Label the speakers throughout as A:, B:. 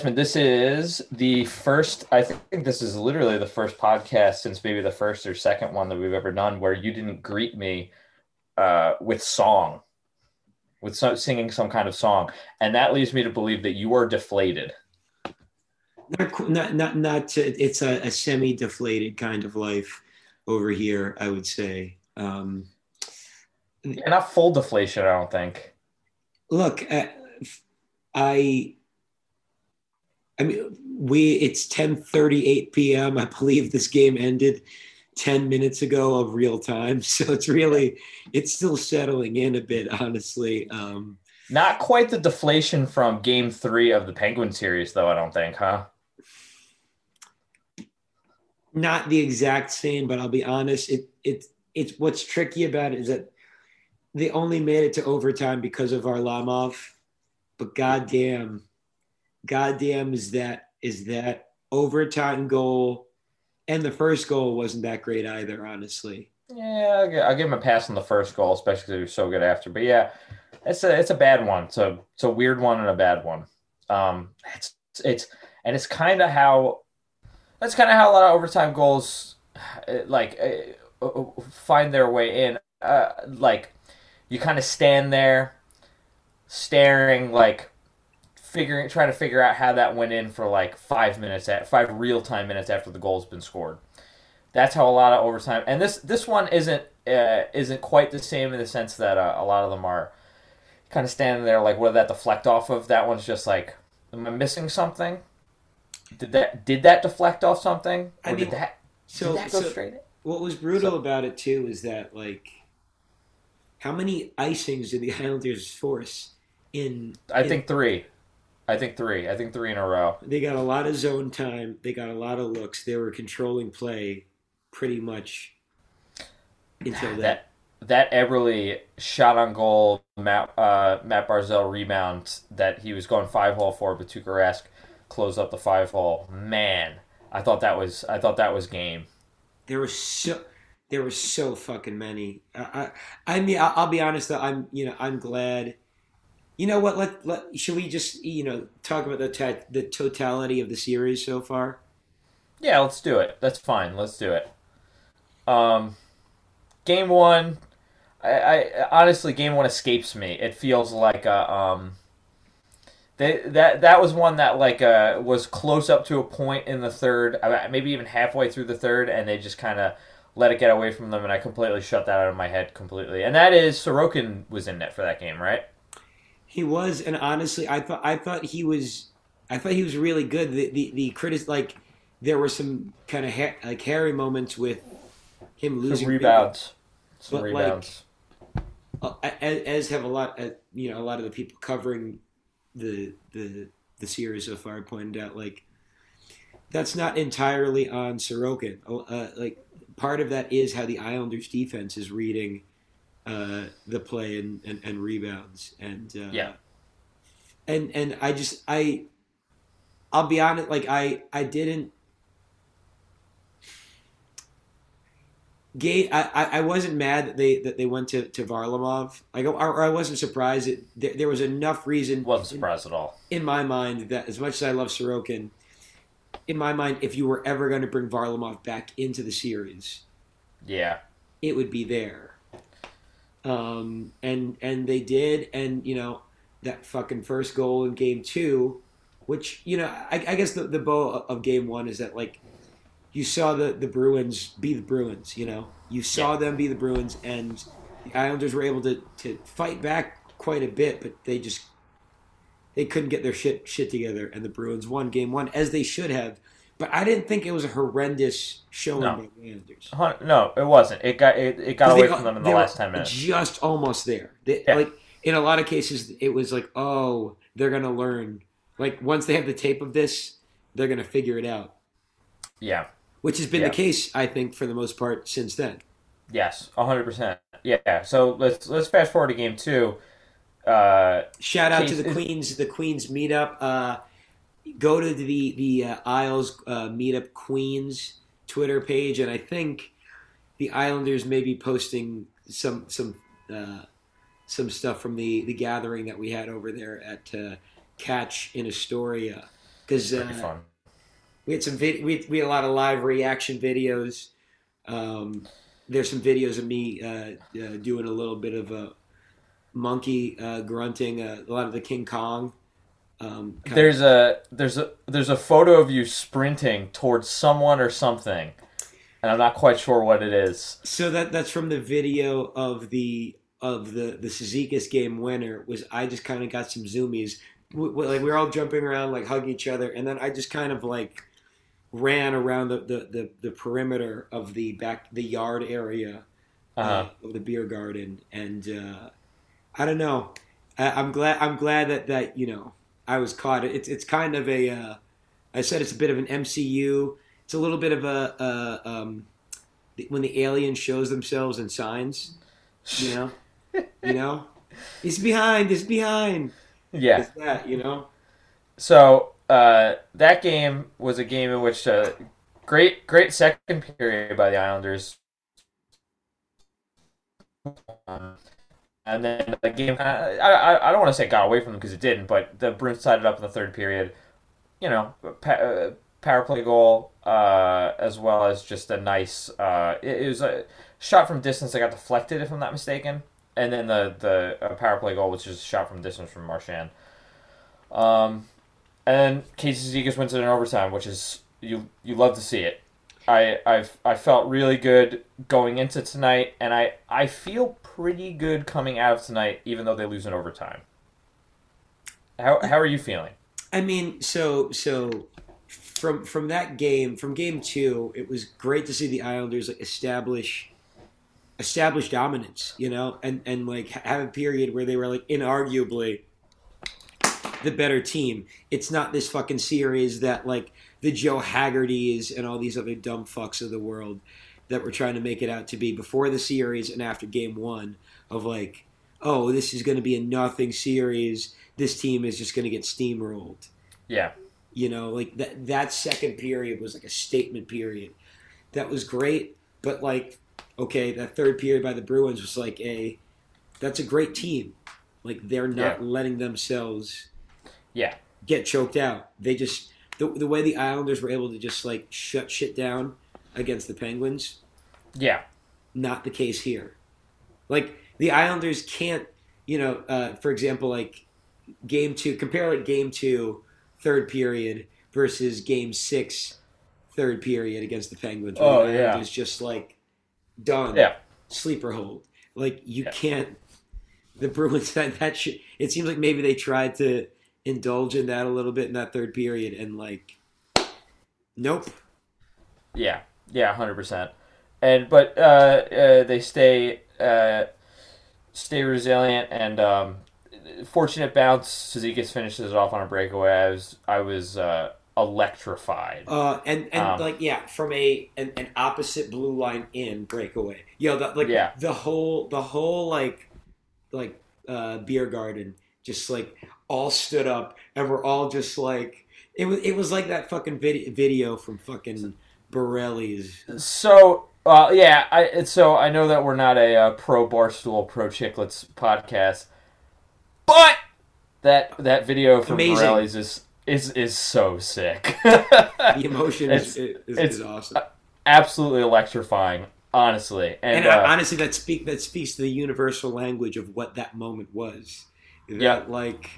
A: Desmond, this is the first, I think this is literally the first podcast since maybe the first or second one that we've ever done where you didn't greet me uh, with song, with so, singing some kind of song. And that leads me to believe that you are deflated.
B: Not, not, not, not it's a, a semi deflated kind of life over here, I would say. Um,
A: yeah, not full deflation, I don't think.
B: Look, uh, I I mean, we it's 10:38 p.m. I believe this game ended 10 minutes ago of real time, so it's really it's still settling in a bit, honestly. Um,
A: Not quite the deflation from Game Three of the Penguin series, though. I don't think, huh?
B: Not the exact same, but I'll be honest. It it it's what's tricky about it is that they only made it to overtime because of our Varlamov, but goddamn goddamn is that is that overtime goal? And the first goal wasn't that great either honestly.
A: Yeah i'll give him a pass on the first goal especially because he was so good after but yeah it's a it's a bad one. It's a it's a weird one and a bad one. Um it's it's and it's kind of how that's kind of how a lot of overtime goals like uh, uh, find their way in. Uh, like you kind of stand there staring like figuring trying to figure out how that went in for like five minutes at five real time minutes after the goal's been scored. That's how a lot of overtime and this this one isn't uh, isn't quite the same in the sense that uh, a lot of them are kind of standing there like what did that deflect off of? That one's just like am I missing something? Did that did that deflect off something? Or I mean, did that so, did that go so straight?
B: What was brutal so, about it too is that like how many icings did the Islanders force in?
A: I
B: in,
A: think three. I think three. I think three in a row.
B: They got a lot of zone time. They got a lot of looks. They were controlling play pretty much until
A: that. That Eberle shot on goal, Matt, uh, Matt Barzal rebound that he was going five hole for, but Tuukka Rask closed up the five hole. Man, I thought that was I thought that was game.
B: There were so there were so fucking many. I I, I mean I'll be honest though I'm you know I'm glad you know what? Let, let should we just you know talk about the the totality of the series so far?
A: Yeah, let's do it. That's fine. Let's do it. Um, game one, I, I honestly game one escapes me. It feels like a um. They, that that was one that like uh, was close up to a point in the third, maybe even halfway through the third, and they just kind of let it get away from them, and I completely shut that out of my head completely. And that is Sorokin was in net for that game, right?
B: He was, and honestly, I thought I thought he was, I thought he was really good. The the, the critic like there were some kind of ha- like hairy moments with him losing
A: some rebounds, some but rebounds.
B: Like, as, as have a lot, uh, you know, a lot of the people covering the the the series so far pointed out like that's not entirely on Sorokin. Uh, like part of that is how the Islanders defense is reading uh, the play and, and, and rebounds and uh,
A: yeah
B: and and I just I I'll be honest like I I didn't Gay, I, I wasn't mad that they that they went to, to Varlamov. Like, or I wasn't surprised. That there, there was enough reason.
A: wasn't surprised
B: in,
A: at all.
B: In my mind, that as much as I love Sorokin, in my mind, if you were ever going to bring Varlamov back into the series,
A: yeah,
B: it would be there um, and and they did, and you know that fucking first goal in game two, which you know I, I guess the the bow of game one is that like you saw the the Bruins be the Bruins, you know you saw yeah. them be the Bruins, and the Islanders were able to to fight back quite a bit, but they just they couldn't get their shit shit together, and the Bruins won game one as they should have but I didn't think it was a horrendous showing no. by the Islanders.
A: No, it wasn't. It got it, it got away from them in the last ten minutes.
B: Just almost there. They, yeah. Like in a lot of cases, it was like, oh, they're gonna learn. Like once they have the tape of this, they're gonna figure it out.
A: Yeah.
B: Which has been yeah. the case, I think, for the most part since then.
A: Yes, hundred percent. Yeah. So let's let's fast forward to game two. Uh,
B: Shout out to the Queens, the Queens meetup. Uh, go to the the uh, Isles uh, Meetup Queens Twitter page, and I think the Islanders may be posting some some uh, some stuff from the the gathering that we had over there at uh, Catch in Astoria. because uh, we had some vid- we, we had a lot of live reaction videos. Um, there's some videos of me uh, uh, doing a little bit of a monkey uh, grunting, uh, a lot of the King Kong. Um,
A: There's a there's a there's a photo of you sprinting towards someone or something, and I'm not quite sure what it is.
B: So that that's from the video of the of the the Cizikas game winner. Was I just kind of got some zoomies, w- w- like we were all jumping around, like hugging each other, and then I just kind of like ran around the the, the, the perimeter of the back the yard area uh,
A: Uh-huh.
B: of the beer garden, and uh, I don't know. I, I'm glad I'm glad that that you know I was caught. It's it's kind of a uh, I said it's a bit of an MCU. It's a little bit of a, a um, when the alien shows themselves in signs, you know, you know, he's behind, he's behind.
A: Yeah.
B: It's that, you know.
A: So uh, that game was a game in which uh, great great second period by the Islanders. Um, and then the game, I, I, I don't want to say got away from them because it didn't, but the Bruins tied it up in the third period. You know, pa- uh, power play goal, uh, as well as just a nice. Uh, it, it was a shot from distance that got deflected, if I'm not mistaken, and then the the power play goal was just a shot from distance from Marchand. Um, and Casey Cizikas wins it in overtime, which is you you love to see it. I I've I felt really good going into tonight, and I I feel pretty good coming out of tonight, even though they lose in overtime. How how are you feeling?
B: I mean, so so from from that game, from game two, it was great to see the Islanders like establish establish dominance, you know, and and like have a period where they were like inarguably the better team. It's not this fucking series that like the Joe Haggertys and all these other dumb fucks of the world that were trying to make it out to be before the series and after game one of like, oh, this is going to be a nothing series. This team is just going to get steamrolled.
A: Yeah,
B: You know, like that that second period was like a statement period. That was great, but like okay, that third period by the Bruins was like a that's a great team. Like they're not
A: Yeah.
B: letting themselves
A: yeah,
B: get choked out. They just the, the way the Islanders were able to just like shut shit down against the Penguins,
A: yeah,
B: not the case here. Like the Islanders can't, you know, uh, for example, like game two, compare like game two, third period versus game six, third period against the Penguins.
A: Oh,
B: the
A: yeah.
B: Islanders just like done,
A: yeah.
B: sleeper hold. Like you
A: Yeah.
B: can't. The Bruins that that shit. It seems like maybe they tried to indulge in that a little bit in that third period, and like, nope.
A: Yeah, yeah, hundred percent. And but uh, uh, they stay uh, stay resilient and um, fortunate bounce. Cizikas finishes it off on a breakaway. I was I was uh, electrified.
B: Uh, and and
A: Um,
B: like yeah, from a an, an opposite blue line in breakaway. Yo, the, like
A: Yeah.
B: the whole the whole like like uh, beer garden just like all stood up and we're all just like it was it was like that fucking video video from fucking Borelli's.
A: So uh, yeah, I so I know that we're not a uh, pro barstool pro chicklets podcast, but that that video from
B: Amazing.
A: Borelli's is is is so sick.
B: The emotion is, is,
A: it's-
B: is awesome.
A: Absolutely electrifying, honestly. And,
B: And,
A: uh,
B: honestly, that speak that speaks to the universal language of what that moment was. That,
A: Yeah.
B: like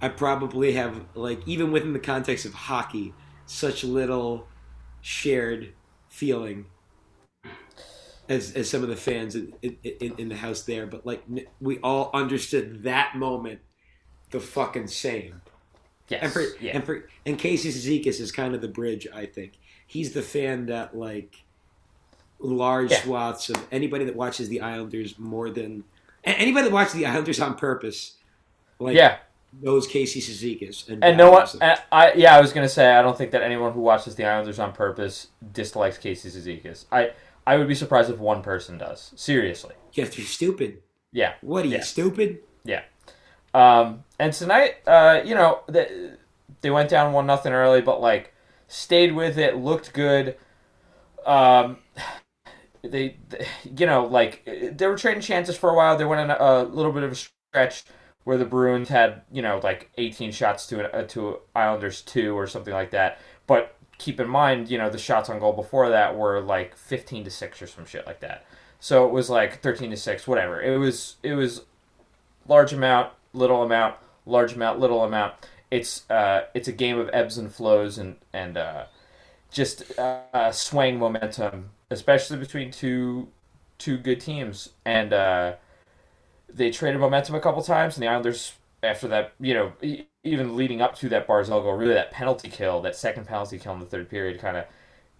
B: I probably have like even within the context of hockey, such little shared feeling as as some of the fans in, in, in, the house there. But like we all understood that moment the fucking same.
A: yes,
B: And for
A: yeah.
B: and for and Casey Cizikas is kind of the bridge. I think he's the fan that like large
A: Yeah.
B: swaths of anybody that watches the Islanders more than anybody that watches the Islanders on purpose, like
A: yeah,
B: knows Casey Cizikas and,
A: and no one. I, I yeah, I was gonna say I don't think that anyone who watches the Islanders on purpose dislikes Casey Cizikas. I I would be surprised if one person does. Seriously,
B: you have to be stupid.
A: yeah.
B: What are you stupid? Yeah.
A: Um, and tonight, uh, you know, they, they went down one nothing early, but like stayed with it, looked good. Um, they, they- you know, like they were trading chances for a while. They went on a, a little bit of a stretch where the Bruins had you know like 18 shots to uh, to Islanders two or something like that. But keep in mind, you know, the shots on goal before that were like 15 to six or some shit like that. So it was like 13 to six, whatever. It was it was large amount, little amount, large amount, little amount. It's uh, it's a game of ebbs and flows and and uh, just uh, swaying momentum, especially between two two good teams. And uh, they traded momentum a couple times, and the Islanders after that, you know, even leading up to that Barzal goal, really that penalty kill, that second penalty kill in the third period, kind of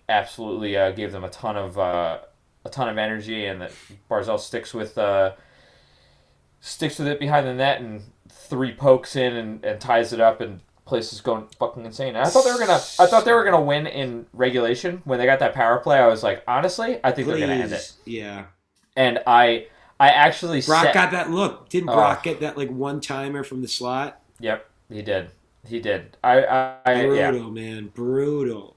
A: absolutely uh, gave them a ton of uh, a ton of energy, and that Barzal sticks with uh, sticks with it behind the net and three pokes in and, and ties it up and place is going fucking insane. And I thought they were gonna I thought they were gonna win in regulation when they got that power play. I was like, honestly, I think
B: Please.
A: they're gonna end it.
B: Yeah.
A: And I I actually
B: Brock
A: set-
B: got that look. Didn't Brock get that like one timer from the slot?
A: Yep, he did. He did. I I, I yeah.
B: Brutal, man. Brutal.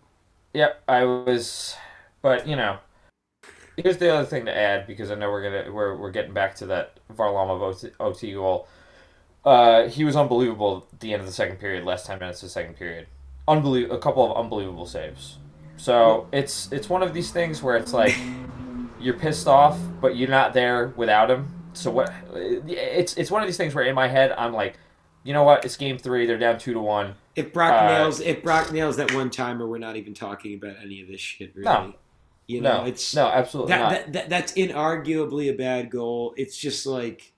A: Yep, I was but you know here's the other thing to add because I know we're gonna we're, we're getting back to that Varlamov OT, OT goal. Uh, he was unbelievable at the end of the second period, last ten minutes of the second period. Unbelievable, a couple of unbelievable saves. So it's it's one of these things where it's like you're pissed off, but you're not there without him. So what? It's it's one of these things where in my head I'm like, you know what? It's game three. They're down two to one.
B: If Brock
A: Uh,
B: nails if Brock nails that one timer, we're not even talking about any of this shit really.
A: No.
B: You know,
A: no,
B: it's
A: no, absolutely
B: that,
A: not.
B: that, that that's inarguably a bad goal. It's just like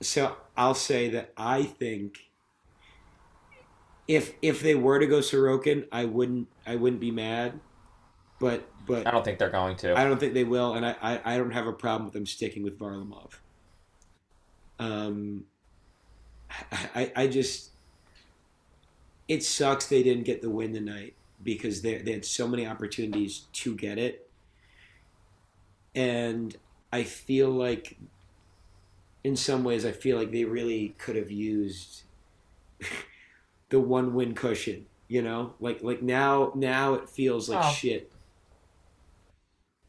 B: so I'll say that I think if if they were to go Sorokin, I wouldn't I wouldn't be mad. But but
A: I don't think they're going to.
B: I don't think they will, and I, I, I don't have a problem with them sticking with Varlamov. Um, I, I just it sucks they didn't get the win tonight because they they had so many opportunities to get it, and I feel like in some ways I feel like they really could have used the one win cushion. You know, like like now now it feels like
A: Oh.
B: shit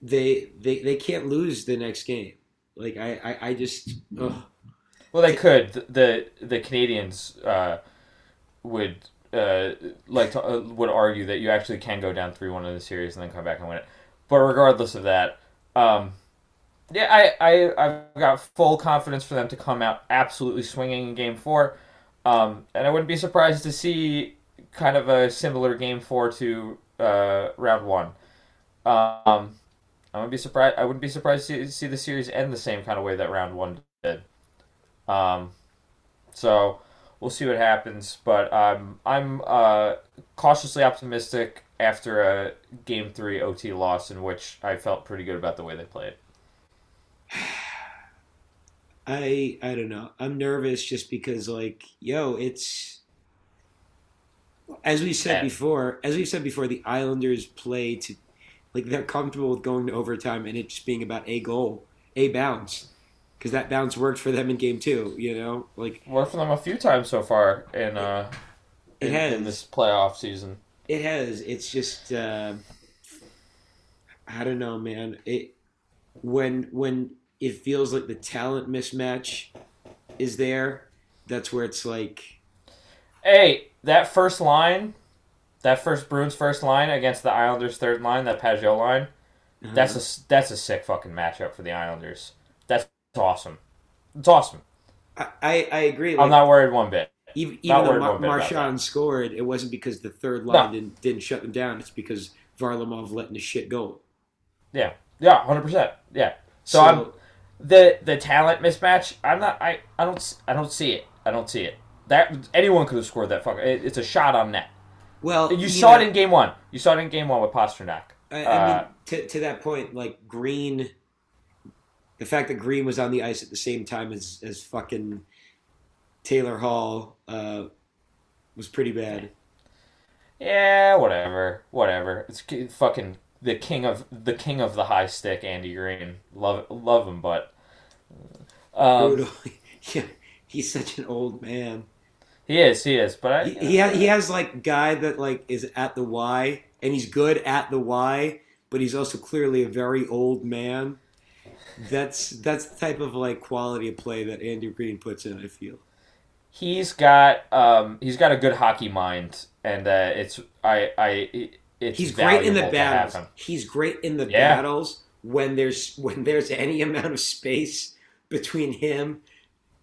B: they they they can't lose the next game. Like I I, I just ugh.
A: Well, they could. The the, the Canadiens uh, would uh, like to, uh, would argue that you actually can go down three one in the series and then come back and win it. But regardless of that, um, yeah, I I I've got full confidence for them to come out absolutely swinging in Game Four, um, and I wouldn't be surprised to see kind of a similar Game Four to uh, Round One. Um, wouldn't be surprised. I wouldn't be surprised to see, see the series end the same kind of way that Round One did. Um, so we'll see what happens, but um, I'm uh, cautiously optimistic after a Game Three OT loss in which I felt pretty good about the way they played.
B: I I don't know. I'm nervous just because like yo, it's as we said before. As we said before, the Islanders play to like they're comfortable with going to overtime and it just being about a goal, a bounce, because that bounce worked for them in game two. You know, like
A: Worked for them a few times so far in uh,
B: It
A: in,
B: has.
A: in this playoff season.
B: It has. It's just uh, I don't know, man. It when when it feels like the talent mismatch is there, that's where it's like
A: Hey, that first line, that first Bruins first line against the Islanders third line, that Pageau line, uh-huh. that's a that's a sick fucking matchup for the Islanders. That's awesome. It's awesome.
B: I, I, I agree.
A: I'm not worried one bit.
B: even even though Mar-
A: one bit about
B: Marchand scored, it wasn't because the third line
A: No.
B: didn't didn't shut them down. It's because Varlamov letting the shit go.
A: Yeah, yeah, hundred percent. Yeah. So, I'm the the talent mismatch. I'm not. I I don't. I don't see it. I don't see it. That anyone could have scored that fucking. It, it's a shot on net.
B: Well,
A: You saw
B: know,
A: it in game one. You saw it in game one with Pastrnak.
B: I, I
A: Uh,
B: mean, to, to that point, like Greene, the fact that Greene was on the ice at the same time as as fucking Taylor Hall uh, was pretty bad.
A: Yeah, whatever, whatever. It's fucking the king of the king of the high stick, Andy Greene. Love love him, but um,
B: yeah, he's such an old man.
A: He is, he is. But I,
B: He he, ha- he has like guy that like is at the Y, and he's good at the Y, but he's also clearly a very old man. that's that's the type of like quality of play that Andrew Greene puts in. I feel
A: he's got um he's got a good hockey mind, and uh, it's I I it's
B: he's great in the
A: valuable to have
B: battles. He's great in the
A: Yeah.
B: battles when there's when there's any amount of space between him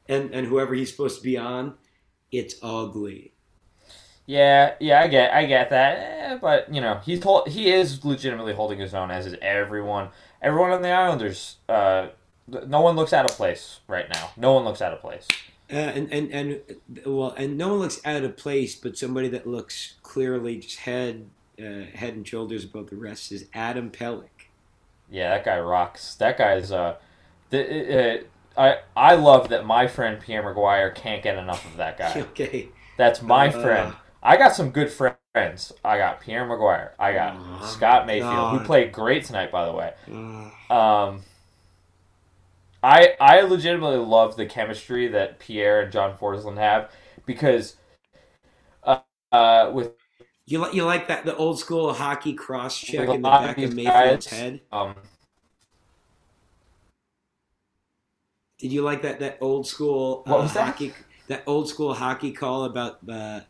B: and and whoever he's supposed to be on. It's ugly.
A: Yeah, yeah, I get, I get that, eh, but you know, he's hold, he is legitimately holding his own, as is everyone. Everyone on the Islanders, uh, no one looks out of place right now. No one looks out of place.
B: Uh, and and and well, and no one looks out of place, but somebody that looks clearly just head uh, head and shoulders above the rest is Adam Pelech.
A: Yeah, that guy rocks. That guy's uh, the, uh, I I love that my friend Pierre McGuire can't get enough of that guy.
B: okay,
A: That's my
B: Uh,
A: friend. I got some good friends. I got Pierre McGuire. I got
B: Oh,
A: Scott Mayfield, who played great tonight, by the way.
B: uh,
A: Um, I I legitimately love the chemistry that Pierre and John Forslund have because, uh, uh with
B: you like you like that the old school hockey cross check in the back of Mayfield's
A: guys-
B: head.
A: um
B: Did you like that that old school uh,
A: that?
B: hockey that old school hockey call about uh,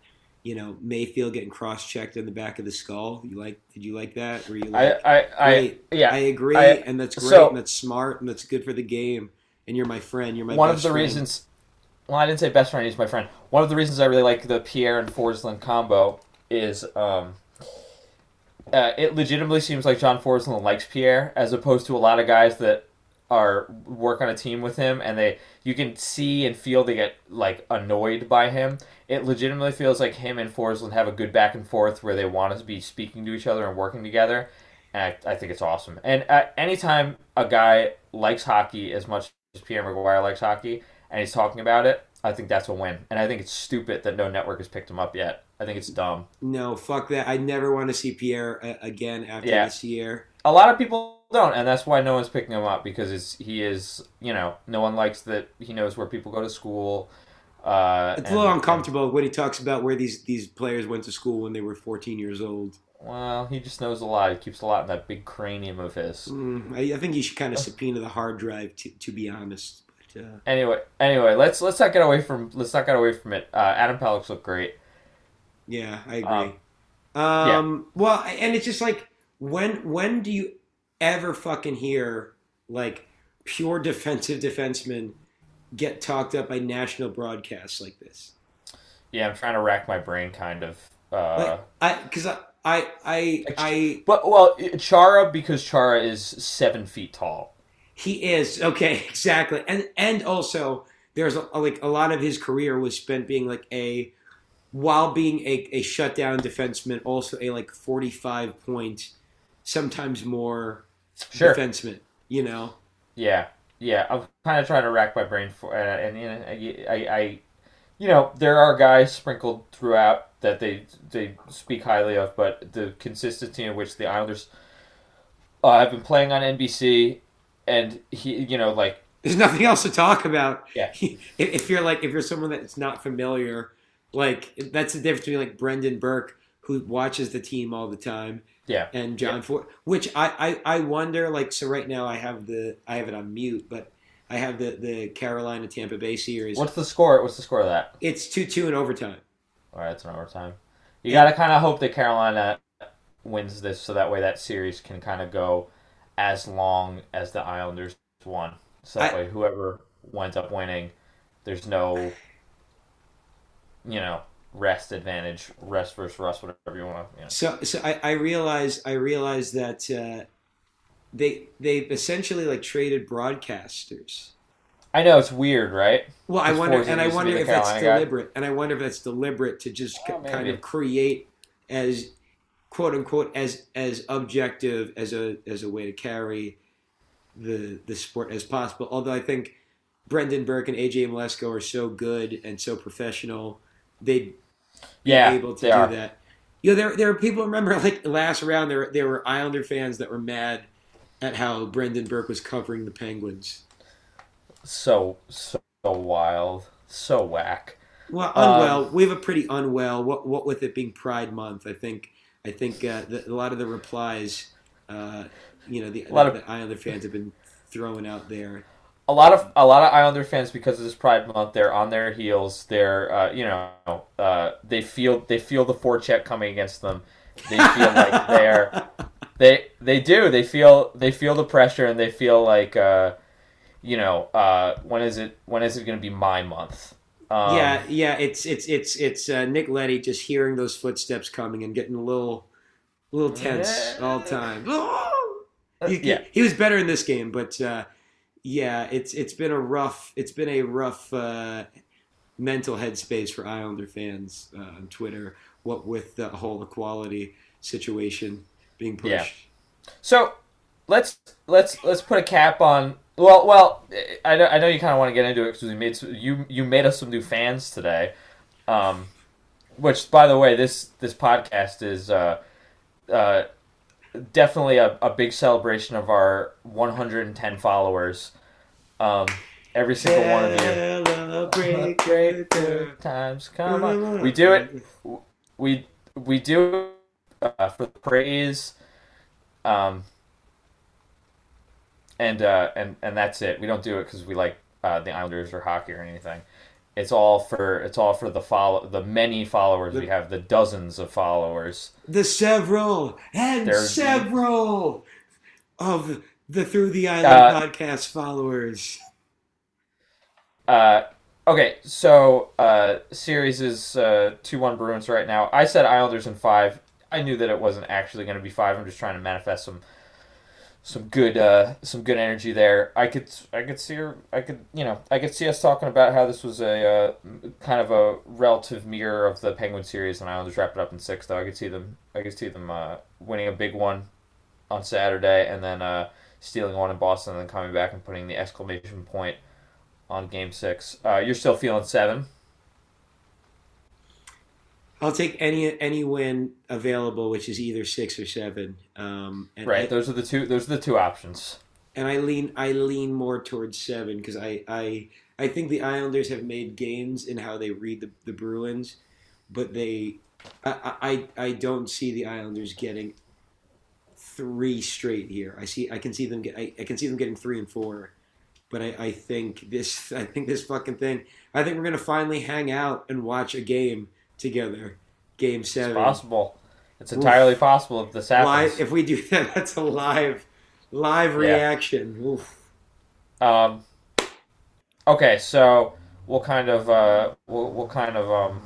B: you know Mayfield getting cross checked in the back of the skull? You like? Did you like that? Or you
A: I
B: like?
A: I, I
B: Great.
A: yeah
B: I agree,
A: I-
B: and that's great,
A: so-
B: and that's smart, and that's good for the game. And you're my friend. You're my
A: one of the
B: friend.
A: reasons. Well, I didn't say best friend. He's my friend. One of the reasons I really like the Pierre and Forslund combo is um, uh, it legitimately seems like John Forslund likes Pierre, as opposed to a lot of guys that are work on a team with him, and they you can see and feel they get like annoyed by him. It legitimately feels like him and Forslund have a good back and forth where they want to be speaking to each other and working together. And I, I think it's awesome. And uh, anytime a guy likes hockey as much as Pierre McGuire likes hockey, and he's talking about it, I think that's a win. And I think it's stupid that no network has picked him up yet. I think it's dumb.
B: No, fuck that. I never want to see Pierre uh, again after
A: Yeah.
B: this year.
A: A lot of people don't, and that's why no one's picking him up because it's, he is, you know, no one likes that he knows where people go to school. Uh,
B: It's a little uncomfortable when he talks about where these these players went to school when they were 14 years old.
A: Well, he just knows a lot. He keeps a lot in that big cranium of his.
B: Mm, I, I think you should kind of subpoena the hard drive to, to be honest. But, uh,
A: Anyway, anyway, let's let's not get away from let's not get away from it. Uh, Adam Pelech's look great.
B: yeah, I agree.
A: Um,
B: Um, Well, and it's just like when when do you ever fucking hear like pure defensive defensemen get talked up by national broadcasts like this?
A: Yeah, I'm trying to rack my brain, kind of. Uh,
B: I because I I I, I
A: but well, Chara because Chara is seven feet tall.
B: He is okay, exactly, and and also there's a, like a lot of his career was spent being like a while being a, a shutdown defenseman, also a like forty five point, sometimes more
A: Sure.
B: defenseman. You know,
A: Yeah, yeah. I'm kind of trying to rack my brain for, uh, and you know, I, I, I, you know, there are guys sprinkled throughout that they they speak highly of, but the consistency in which the Islanders uh, have been playing on NBC, and he, you know, like
B: there's nothing else to talk about.
A: Yeah.
B: if, if you're like if you're someone that's not familiar, like that's the difference between like Brendan Burke who watches the team all the time
A: yeah,
B: and John Ford, which I, I I wonder like so right now I have the I have it on mute, but I have the the Carolina Tampa Bay series.
A: What's the score? What's the score of that?
B: It's two two in overtime.
A: All right, it's an overtime. You got to kind of hope that Carolina wins this, so that way that series can kind of go as long as the Islanders won. So that
B: I-
A: way, whoever winds up winning, there's no, you know, rest advantage, rest versus rust, whatever you want to. You know.
B: So so I, I realize I realize that uh, they they essentially like traded broadcasters.
A: I know it's weird, right?
B: Well, I wonder, and I
A: used to be
B: wonder if that's
A: guy.
B: deliberate, and I wonder if that's deliberate to just
A: Oh,
B: k- kind of create as quote unquote as as objective as a as a way to carry the the sport as possible. Although I think Brendan Burke and AJ Mleczko are so good and so professional, they'd be
A: Yeah,
B: able to do
A: are.
B: that. You know, there there are people remember like last round there there were Islander fans that were mad at how Brendan Burke was covering the Penguins.
A: So so wild, so whack.
B: Well,
A: Um,
B: unwell. we have a pretty unwell. What what with it being Pride Month, I think I think uh, the, a lot of the replies, uh, you know, the,
A: A lot of-
B: the Islander fans have been throwing out there.
A: A lot of a lot of Islander fans because of this Pride Month, they're on their heels. They're uh, you know uh, they feel they feel the forecheck coming against them. They feel like they're they they do they feel they feel the pressure and they feel like uh, you know uh, when is it when is it going to be my month? Um,
B: yeah, yeah, it's it's it's it's uh, Nick Leddy just hearing those footsteps coming and getting a little, a little tense
A: Yeah.
B: all the time. He,
A: yeah.
B: he was better in this game, but uh, yeah, it's it's been a rough it's been a rough uh, mental headspace for Islander fans uh, on Twitter. What with the whole equality situation being pushed.
A: Yeah. So let's let's let's put a cap on. Well, well, I know, I know you kind of want to get into it because we made you you made us some new fans today, um, which by the way this this podcast is uh, uh, definitely a, a big celebration of our 110 followers. Um, every single one of you.
B: Celebrate
A: Great times come on. We do it. We we do it uh, for the praise, um, and uh, and and that's it. We don't do it because we like uh, the Islanders or hockey or anything. It's all for it's all for the follow the many followers we have, the dozens of followers.
B: the several and
A: There's-
B: several of the Through the Island
A: Uh,
B: podcast followers.
A: Uh, okay, so uh, series is uh, two one Bruins right now. I said Islanders in five. I knew that it wasn't actually going to be five. I'm just trying to manifest some some good uh, some good energy there. I could I could see her. I could you know I could see us talking about how this was a uh, kind of a relative mirror of the Penguin series, and Islanders wrap it up in six. Though I could see them I could see them uh, winning a big one on Saturday, and then uh, stealing one in Boston, and then coming back and putting the exclamation point on Game Six. Uh, you're still feeling seven.
B: I'll take any any win available, which is either six or seven. Um, and
A: Right.
B: I,
A: those are the two. Those are the two options.
B: and I lean I lean more towards seven because I, I I think the Islanders have made gains in how they read the, the Bruins, but they I, I I don't see the Islanders getting three straight here. I see I can see them get I, I can see them getting three and four, but I, I think this I think this fucking thing I think we're gonna finally hang out and watch a game together. Game
A: It's
B: seven.
A: possible. It's entirely possible if this happens.
B: Live, if we do that, that's a live live
A: Yeah.
B: reaction. Oof.
A: Um, okay, so we'll kind of uh, we'll, we'll kind of um,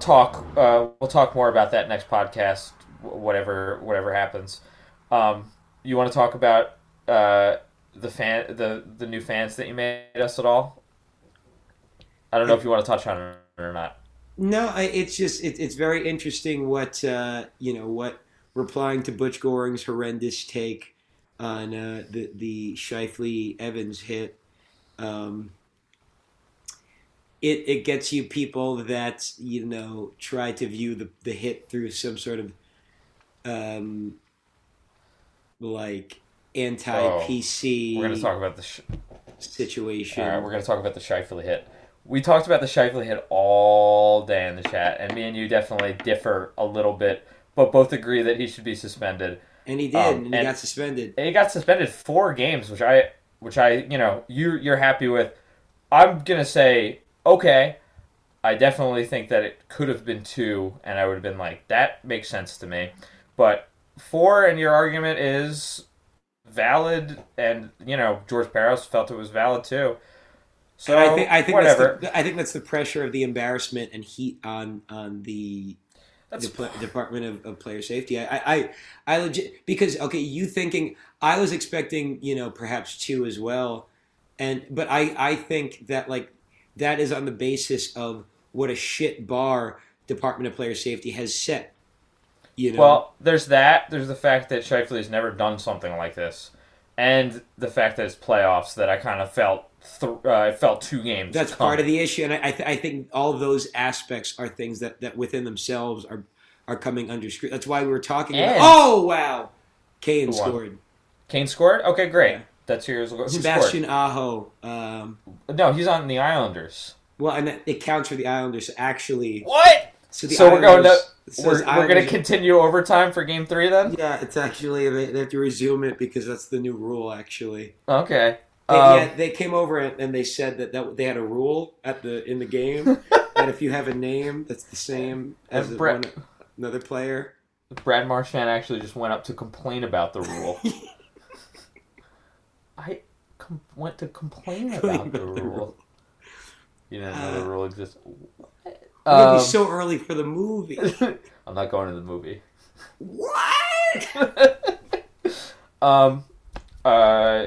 A: talk. Uh, we'll talk more about that next podcast. Whatever whatever happens. Um, you want to talk about uh, the fan the the new fans that you made us at all? I don't know if you want to touch on it or not.
B: No, I, it's just it, it's very interesting what uh, you know what replying to Butch Goring's horrendous take on uh, the the Scheifele Evans hit. Um, it it gets you people that you know try to view the the hit through some sort of um, like anti PC
A: We're gonna talk about the. Sh-
B: situation.
A: All right, we're going to talk about the Scheifele hit. We talked about the Scheifele hit all day in the chat, and me and you definitely differ a little bit, but both agree that he should be suspended.
B: and he did,
A: um,
B: and he got suspended.
A: And he got suspended four games, which I, which I, you know, you you're happy with. I'm gonna say okay. I definitely think that it could have been two, and I would have been like, that makes sense to me. But four, and your argument is valid, and you know George Parros felt it was valid too. So
B: I think I think
A: whatever.
B: That's the, I think that's the pressure of the embarrassment and heat on on the Dep- Department of, of Player Safety. I, I I legit because okay, you thinking I was expecting you know perhaps two as well, and but I I think that like that is on the basis of what a shit bar Department of Player Safety has set. You know,
A: Well, there's that. There's the fact that Scheifele has never done something like this, and the fact that it's playoffs. That I kind of felt. Th- uh, I felt two games.
B: that's part of the issue, and I I, th- I think all of those aspects are things that that within themselves are are coming under scrutiny. That's why we were talking.
A: And-
B: about, oh wow, Kane scored.
A: Kane scored. Okay, great.
B: Yeah.
A: That's yours. Who
B: Sebastian Aho. Um.
A: No, he's on the Islanders.
B: well, and it counts for the Islanders. Actually,
A: What?
B: So, the
A: So we're going to
B: Islanders- says
A: we're, we're going to continue overtime for game three then.
B: Yeah, it's actually they, they have to resume it because that's the new rule. Actually,
A: Okay.
B: They,
A: Um,
B: yeah, they came over and, and they said that, that they had a rule at the in the game that if you have a name that's the same as
A: And
B: the
A: Brett-
B: one, another player,
A: Brad Marchand actually just went up to complain about the rule. I com- went to complain about the
B: about the
A: rule. You didn't know
B: Uh,
A: the rule exists.
B: would
A: Um,
B: be so early for the movie.
A: I'm not going to the movie.
B: what?
A: um, uh,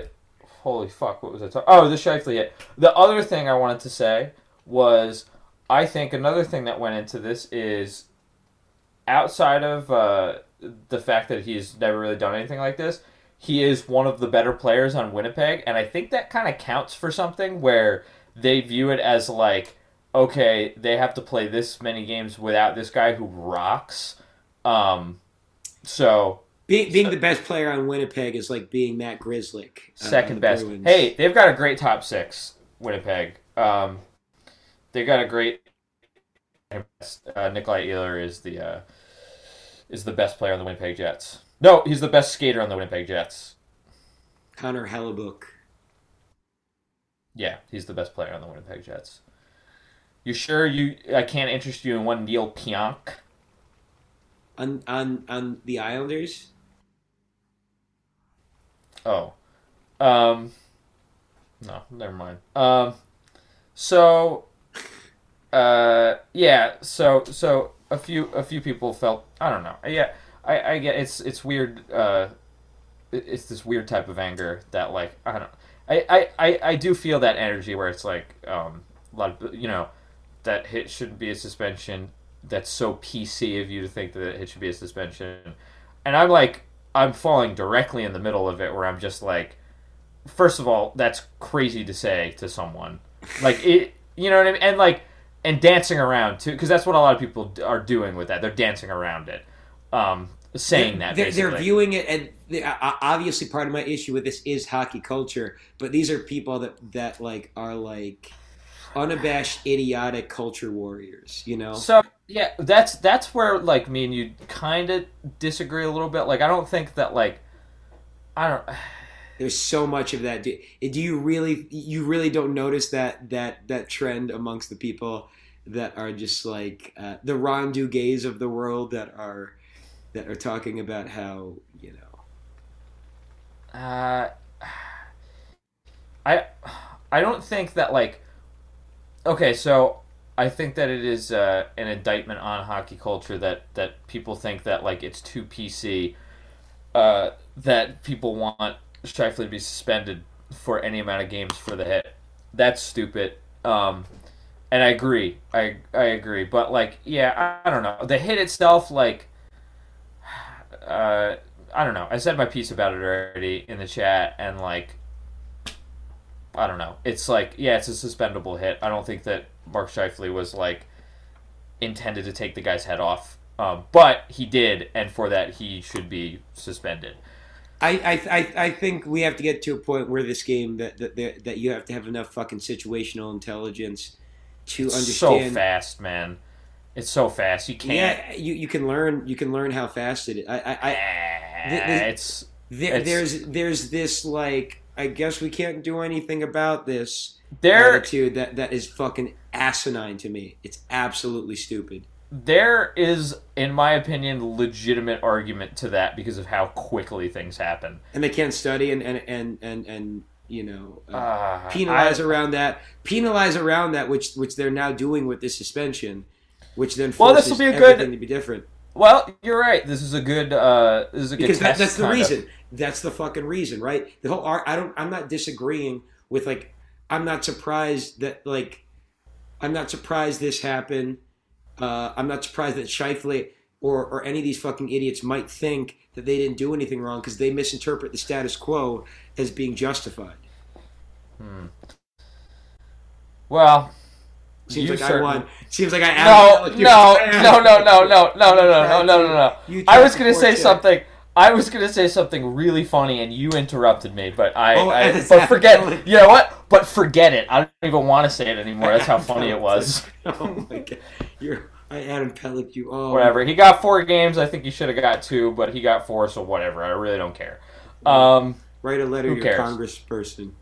A: holy fuck, what was I talking? Oh, the Scheifele hit. The other thing I wanted to say was, I think another thing that went into this is, outside of uh, the fact that he's never really done anything like this, he is one of the better players on Winnipeg, and I think that kind of counts for something where they view it as like, okay, they have to play this many games without this guy who rocks. Um, so
B: Being, being the best player on Winnipeg is like being Matt Grzelcyk. uh,
A: second
B: the
A: best.
B: Bruins.
A: Hey, they've got a great top six. Winnipeg. Um, they got a great. Uh, Nikolaj Ehlers is the uh, is the best player on the Winnipeg Jets. No, he's the best skater on the Winnipeg Jets.
B: Connor Hellebuyck.
A: Yeah, he's the best player on the Winnipeg Jets. You sure you? I can't interest you in one Neal Pionk.
B: on on on the Islanders.
A: Oh, um, no, never mind. Um, so, uh, yeah, so so a few a few people felt I don't know. Yeah, I I get it's it's weird. Uh, it's this weird type of anger that like I don't. I, I, I, I do feel that energy where it's like um, a lot of you know that hit shouldn't be a suspension. That's so PC of you to think that it should be a suspension, and I'm like I'm falling directly in the middle of it where I'm just like, first of all, that's crazy to say to someone, like it, you know what I mean, and like and dancing around too, because that's what a lot of people are doing with that. They're dancing around it, um, saying that
B: they're, they're viewing it, and they, uh, obviously part of my issue with this is hockey culture. But these are people that that like are like unabashed, idiotic culture warriors. You know,
A: So yeah, that's that's where like me and you kind of disagree a little bit. Like I don't think that like I don't.
B: there's so much of that. Do, do you really you really don't notice that that that trend amongst the people that are just like uh, the Ron Duguays of the world that are that are talking about how you know
A: Uh, I I don't think that like okay, so I think that it is uh, an indictment on hockey culture that that people think that like it's too PC, uh, that people want Scheifele to be suspended for any amount of games for the hit. That's stupid. Um, and I agree. I I agree. But like, yeah, I, I don't know. The hit itself, like, uh, I don't know. I said my piece about it already in the chat, and like, I don't know. It's like, yeah, it's a suspendable hit. I don't think that Mark Scheifele was like intended to take the guy's head off, um, but he did, and for that he should be suspended.
B: I, I, I, I think we have to get to a point where this game that, that that you have to have enough fucking situational intelligence to
A: It's
B: understand.
A: so fast, man. It's so fast. You can't.
B: Yeah, you, you can learn you can learn how fast it is. I, I, I
A: it's
B: there,
A: It's-
B: there's there's this like I guess we can't do anything about this
A: there.
B: attitude that that is fucking asinine to me. It's absolutely stupid.
A: There is, in my opinion, legitimate argument to that because of how quickly things happen.
B: And they can't study and and and and, and you know uh,
A: Uh,
B: penalize
A: I-
B: around that penalize around that which which they're now doing with this suspension which then
A: Well,
B: forces
A: this will be a good-
B: everything to be different
A: well, you're right. This is a good. Uh, this is a good
B: because that, that's the
A: reason. of.
B: That's the fucking reason right the whole art i don't i'm not disagreeing with like i'm not surprised that like i'm not surprised this happened uh, i'm not surprised that Scheifele or, or any of these fucking idiots might think that they didn't do anything wrong because they misinterpret the status quo as being justified Hmm.
A: Well,
B: seems
A: you
B: like i won seems like i
A: No, no, no, no, no, no, no, no, no, no, no, no, no. I was gonna say
B: it.
A: I was gonna say something really funny, and you interrupted me. But I,
B: Oh,
A: I but forget. You know what? But forget it. I don't even want to say it anymore. That's how funny it was.
B: oh my god, you're I Adam Pelech you. Oh,
A: whatever. He got four games. I think he should have got two, but he got four, so whatever. I really don't care. Um,
B: Write a letter to your congressperson.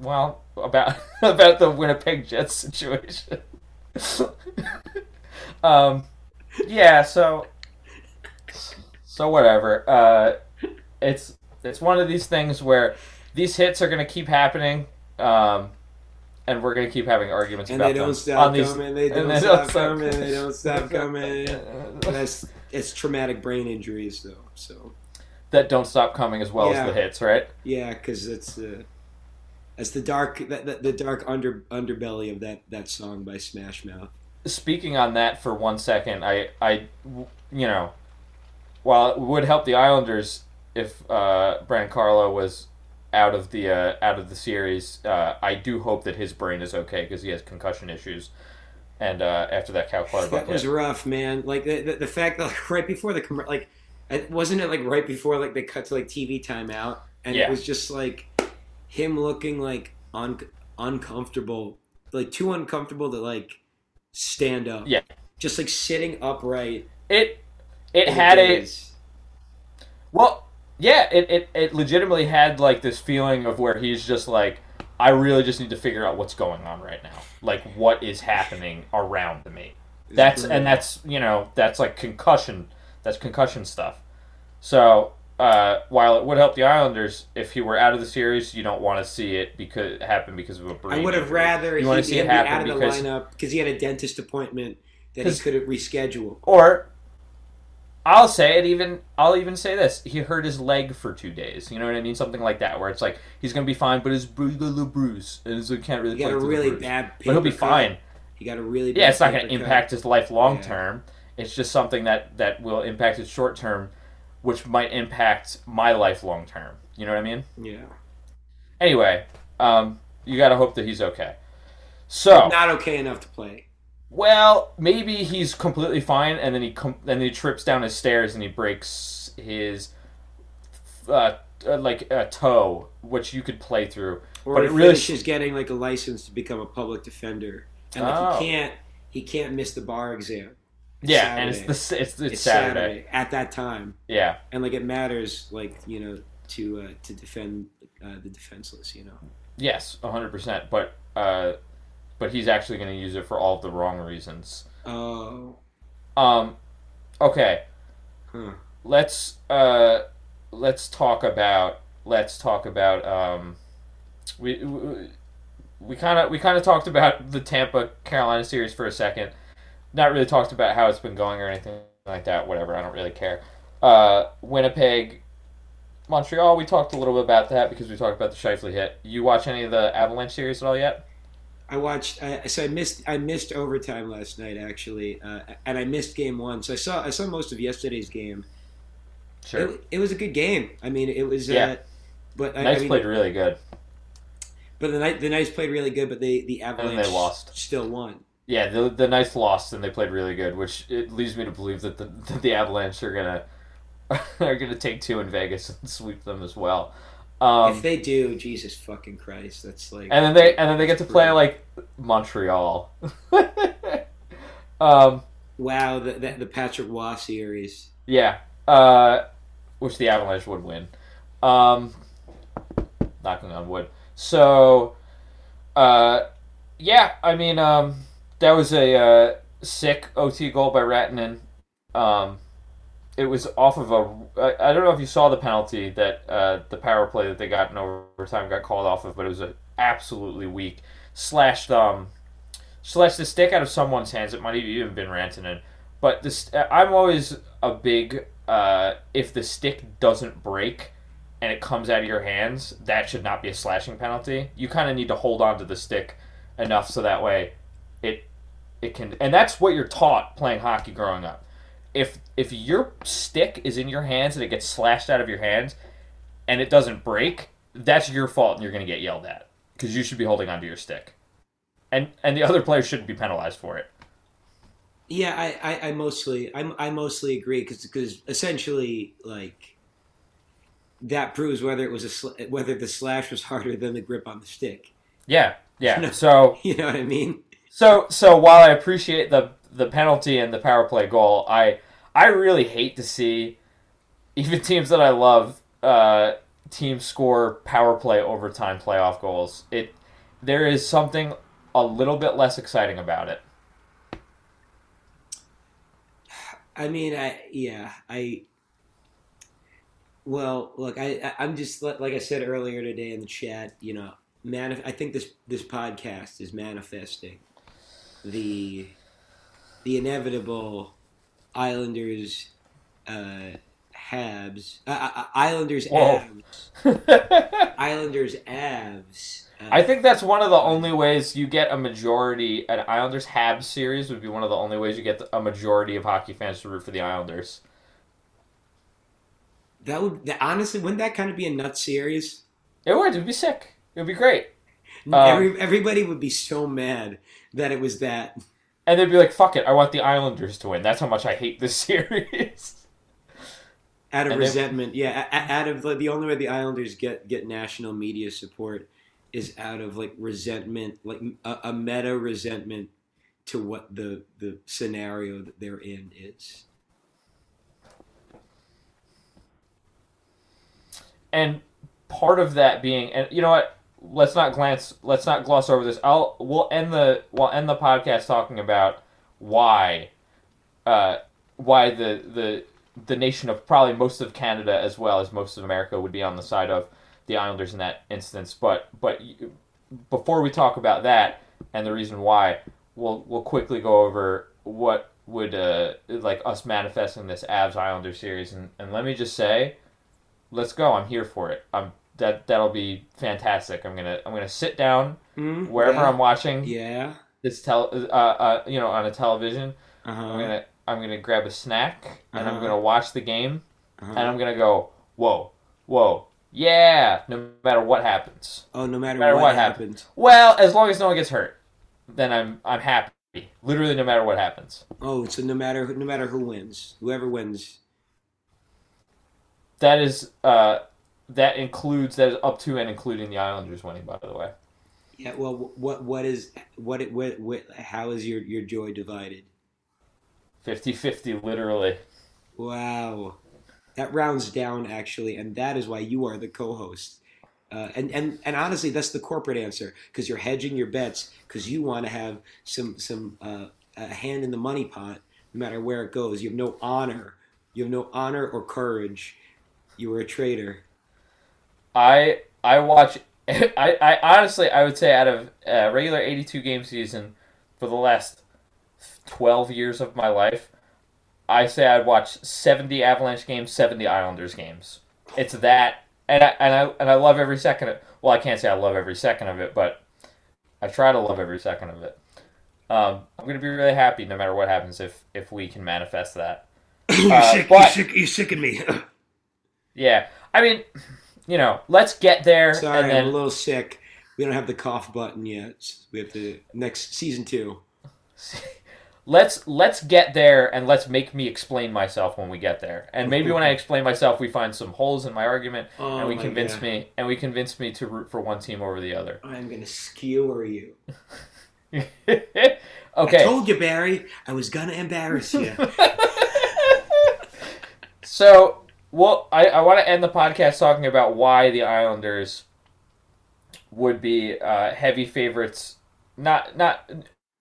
A: well, about about the Winnipeg Jets situation. um, yeah. So, so whatever. Uh, it's it's one of these things where these hits are gonna keep happening. Um, and we're gonna keep having arguments
B: And
A: about
B: they don't
A: them
B: stop
A: these-
B: coming. They
A: and
B: don't
A: they
B: stop
A: don't stop
B: coming. They don't stop coming. That's it's traumatic brain injuries though. So that
A: don't stop coming as well
B: Yeah.
A: as the hits, right?
B: yeah, because it's uh, it's the dark that, that the dark under underbelly of that that song by Smash Mouth.
A: Speaking on that for one second, I, I, you know, while it would help the Islanders if uh, Brandon Carlo was out of the uh, out of the series, uh, I do hope that his brain is okay because he has concussion issues. And uh, after that Cal Clutterbuck
B: That was
A: hit.
B: rough, man. Like the, the, the fact that like, right before the like wasn't it like right before like they cut to like TV timeout and
A: Yeah.
B: it was just like him looking like un- uncomfortable, like too uncomfortable to like stand up.
A: Yeah.
B: just like sitting upright.
A: it it had a. Well, yeah, it, it, it legitimately had like this feeling of where he's just like, I really just need to figure out what's going on right now. Like what is happening around me. That's and that's you know, that's like concussion that's concussion stuff. So uh, while it would help the Islanders if he were out of the series, you don't want to see it because happen because of a brain.
B: I would have rather
A: You
B: he
A: wanna see it
B: out of the
A: because-
B: lineup because he had a dentist appointment that he couldn't reschedule.
A: Or I'll say it even I'll even say this. He hurt his leg for two days. You know what I mean? Something like that, where it's like he's gonna be fine, but his a little bruise. And so he can't really
B: He
A: play
B: got a really bad.
A: But he'll be
B: cut.
A: fine.
B: He got a really.
A: Yeah, it's not gonna
B: cut.
A: impact his life long
B: Yeah.
A: term. It's just something that that will impact his short term, which might impact my life long term. You know what I mean?
B: Yeah,
A: Anyway, um, you gotta hope that he's okay. So
B: not okay enough to play.
A: Well, maybe he's completely fine, and then he com- then he trips down his stairs and he breaks his uh, uh, like a toe, which you could play through.
B: Or
A: But it really
B: finishes getting like a license to become a public defender, and like
A: Oh.
B: he can't he can't miss the bar exam. It's
A: yeah, and it's the it's, it's,
B: It's
A: Saturday.
B: at that time,
A: Yeah,
B: and like it matters, like you know, to uh, to defend uh, the defenseless. You know,
A: yes, hundred percent. But uh, but he's actually going to use it for all the wrong reasons.
B: oh,
A: Um, okay,
B: huh.
A: let's uh, let's talk about let's talk about um, we. we we kind of we kind of talked about the Tampa Carolina series for a second. Not really talked about how it's been going or anything like that. Whatever, I don't really care. Uh, Winnipeg, Montreal. We talked a little bit about that because we talked about the Scheifele hit. You watch any of the Avalanche series at all yet?
B: I watched. I, so I missed. I missed overtime last night actually, uh, and I missed game one. So I saw. I saw most of yesterday's game.
A: Sure.
B: It, it was a good game. I mean, it was.
A: Yeah.
B: Uh, but I,
A: Knights
B: I mean,
A: played really good.
B: but the night the Knights played really good, but they the Avalanche
A: they lost.
B: Still won.
A: Yeah, the the Knights lost and they played really good, which it leads me to believe that the that the Avalanche are gonna are gonna take two in Vegas and sweep them as well. Um,
B: if they do, Jesus fucking Christ, that's like.
A: and then they and then they get to play like Montreal. um,
B: wow, the, the the Patrick Roy series.
A: yeah, uh, which the Avalanche would win. Um, knocking on wood. So, uh, yeah, I mean, um, that was a uh, sick OT goal by Rantanen. Um, it was off of a. I, don't know if you saw the penalty that uh, the power play that they got in overtime got called off of, but it was a absolutely weak slashed um slashed the stick out of someone's hands. It might have even been Rantanen. But this, I'm always a big uh, if the stick doesn't break and it comes out of your hands, that should not be a slashing penalty. You kind of need to hold on to the stick enough so that way it it can and that's what you're taught playing hockey growing up. If if your stick is in your hands and it gets slashed out of your hands and it doesn't break, that's your fault and you're going to get yelled at because you should be holding onto your stick. And and the other player shouldn't be penalized for it.
B: Yeah, I, I, I mostly I, I mostly agree because essentially like that proves whether it was a sl- whether the slash was harder than the grip on the stick.
A: Yeah. Yeah.
B: No.
A: So
B: You know what I mean?
A: So so while I appreciate the the penalty and the power play goal, I I really hate to see even teams that I love uh, teams score power play overtime playoff goals. It there is something a little bit less exciting about it.
B: I mean, I yeah, I. Well, look, I I'm just like I said earlier today in the chat. You know, man, I think this this podcast is manifesting the the inevitable Islanders uh, Habs uh, uh, Islanders
A: Whoa.
B: abs Islanders abs. Uh,
A: I think that's one of the only ways you get a majority. An Islanders Habs series would be one of the only ways you get a majority of hockey fans to root for the Islanders.
B: that would that, honestly wouldn't that kind of be a nut series?
A: It would. It'd be sick. It would be great. Um,
B: everybody would be so mad that it was that.
A: And they'd be like, "Fuck it, I want the Islanders to win." That's how much I hate this series.
B: out of
A: And
B: resentment. yeah, a- a- out of like, the only way the Islanders get get national media support is out of like resentment, like a, a meta resentment to what the the scenario that they're in is.
A: and part of that being, and you know what? Let's not glance. Let's not gloss over this. I'll. We'll end the. We'll end the podcast talking about why, uh, why the the the nation of probably most of Canada as well as most of America would be on the side of the Islanders in that instance. But but before we talk about that and the reason why, we'll we'll quickly go over what would uh like us manifesting this Avs Islander series and and let me just say let's go. I'm here for it. I'm that that'll be fantastic. I'm gonna I'm gonna sit down
B: Mm,
A: wherever
B: yeah.
A: I'm watching
B: Yeah.
A: this tel uh, uh you know on a television.
B: Uh-huh.
A: I'm gonna I'm gonna grab a snack and I'm
B: Uh-huh.
A: gonna watch the game
B: uh-huh.
A: and I'm gonna go whoa whoa yeah no matter what happens.
B: oh, no matter,
A: no matter
B: what,
A: what
B: happened.
A: Well, as long as no one gets hurt, then I'm I'm happy. Literally, no matter what happens.
B: Oh, so no matter no matter who wins, whoever wins.
A: That is uh that includes that is up to and including the Islanders winning. By the way.
B: Yeah. Well, what what is what it what, what how is your your joy divided?
A: 50-50 literally.
B: Wow, that rounds down actually, and that is why you are the co-host. Uh, and and and honestly, that's the corporate answer because you're hedging your bets because you want to have some some uh, a hand in the money pot, no matter where it goes. You have no honor. You have no honor or courage. You are a traitor.
A: I I watch. I, I honestly I would say out of a regular 82 game season for the last 12 years of my life, I say I'd watch 70 Avalanche games, 70 Islanders games. It's that, and I and I and I love every second. Of, well, I can't say I love every second of it, but I try to love every second of it. Um, I'm gonna be really happy no matter what happens if if we can manifest that.
B: you're,
A: Uh,
B: sick, you're sick. You're sicking me.
A: Yeah, I mean, you know, let's get there
B: Sorry,
A: and then
B: I'm a little sick. We don't have the cough button yet. We have to next season two.
A: let's let's get there and let's make me explain myself when we get there and maybe when i explain myself we find some holes in my argument
B: Oh
A: and we convince
B: God.
A: me and we convince me to root for one team over the other
B: I'm gonna skewer you.
A: okay
B: I told you, Barry. I was gonna embarrass you.
A: so well i, I want to end the podcast talking about why the islanders would be uh, heavy favorites not not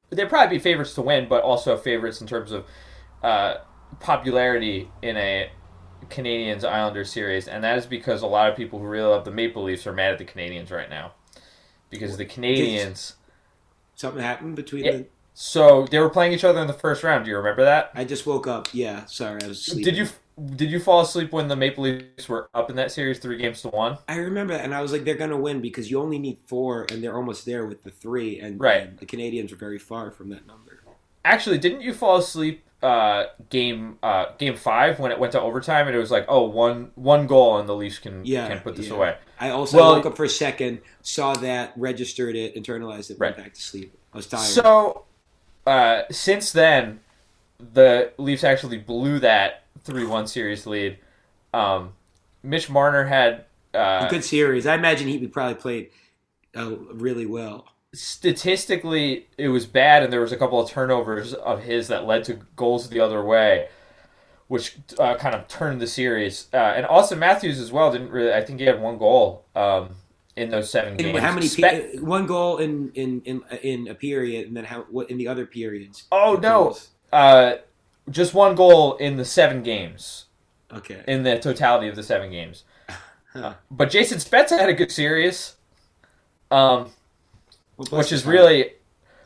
A: they'd probably be favorites to win but also favorites in terms of uh, popularity in a Canadiens Islanders series, and that is because a lot of people who really love the Maple Leafs are mad at the Canadiens right now. Because the Canadiens,
B: Something happened between
A: Yeah.
B: the.
A: so they were playing each other in the first round. Do you remember that?
B: I just woke up. Yeah, sorry, I was sleeping.
A: Did you did you fall asleep when the Maple Leafs were up in that series, three games to one?
B: I remember, that, and I was like, they're gonna win because you only need four, and they're almost there with the three, and,
A: Right.
B: and the Canadiens are very far from that number.
A: Actually, didn't you fall asleep uh, game uh, game five when it went to overtime and it was like, oh, one one goal and the Leafs can
B: Yeah,
A: can put this
B: yeah.
A: away.
B: I also
A: Well-
B: woke up for a second, saw that, registered it, internalized it, went back to sleep. I was tired.
A: So, uh, since then, the Leafs actually blew that three-one series lead. Um, Mitch Marner had uh,
B: a good series. I imagine he probably played uh, really well.
A: statistically it was bad, and there was a couple of turnovers of his that led to goals the other way, which uh, kind of turned the series. Uh, and Auston Matthews as well didn't really. I think he had one goal um, in those seven
B: And
A: games.
B: how many?
A: Spe-
B: pe- one goal in, in in in a period, and then how? What in the other periods?
A: oh no, uh, just one goal in the seven games.
B: Okay.
A: in the totality of the seven games.
B: Huh.
A: But Jason Spezza had a good series, um,
B: Well,
A: which is really,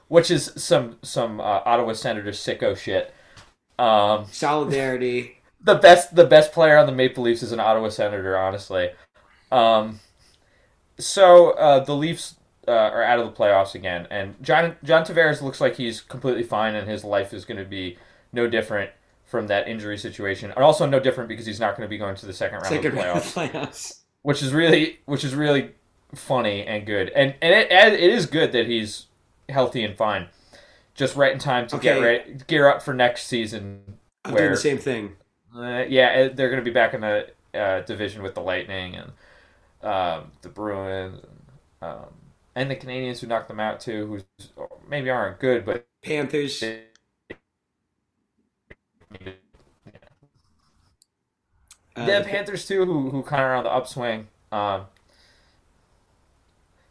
A: which is some some uh, Ottawa Senators sicko shit. Um,
B: solidarity.
A: the best the best player on the Maple Leafs is an Ottawa Senator, honestly. Um, so uh, the Leafs uh, are out of the playoffs again, and John John Tavares looks like he's completely fine, and his life is going to be no different from that injury situation, and also no different because he's not going to be going to the second round
B: Second
A: of the
B: round
A: playoffs,
B: of playoffs.
A: which is really which is really funny and good, and and it, it is good that he's healthy and fine, just right in time to get
B: Okay.
A: ready, gear up for next season
B: I'm doing the same thing.
A: uh, yeah, they're going to be back in the uh, division with the Lightning and um, the Bruins and, um, and the Canadiens who knocked them out too, who maybe aren't good, but
B: Panthers.
A: they-
B: Uh,
A: the Panthers too, who who kind of are on the upswing. Um,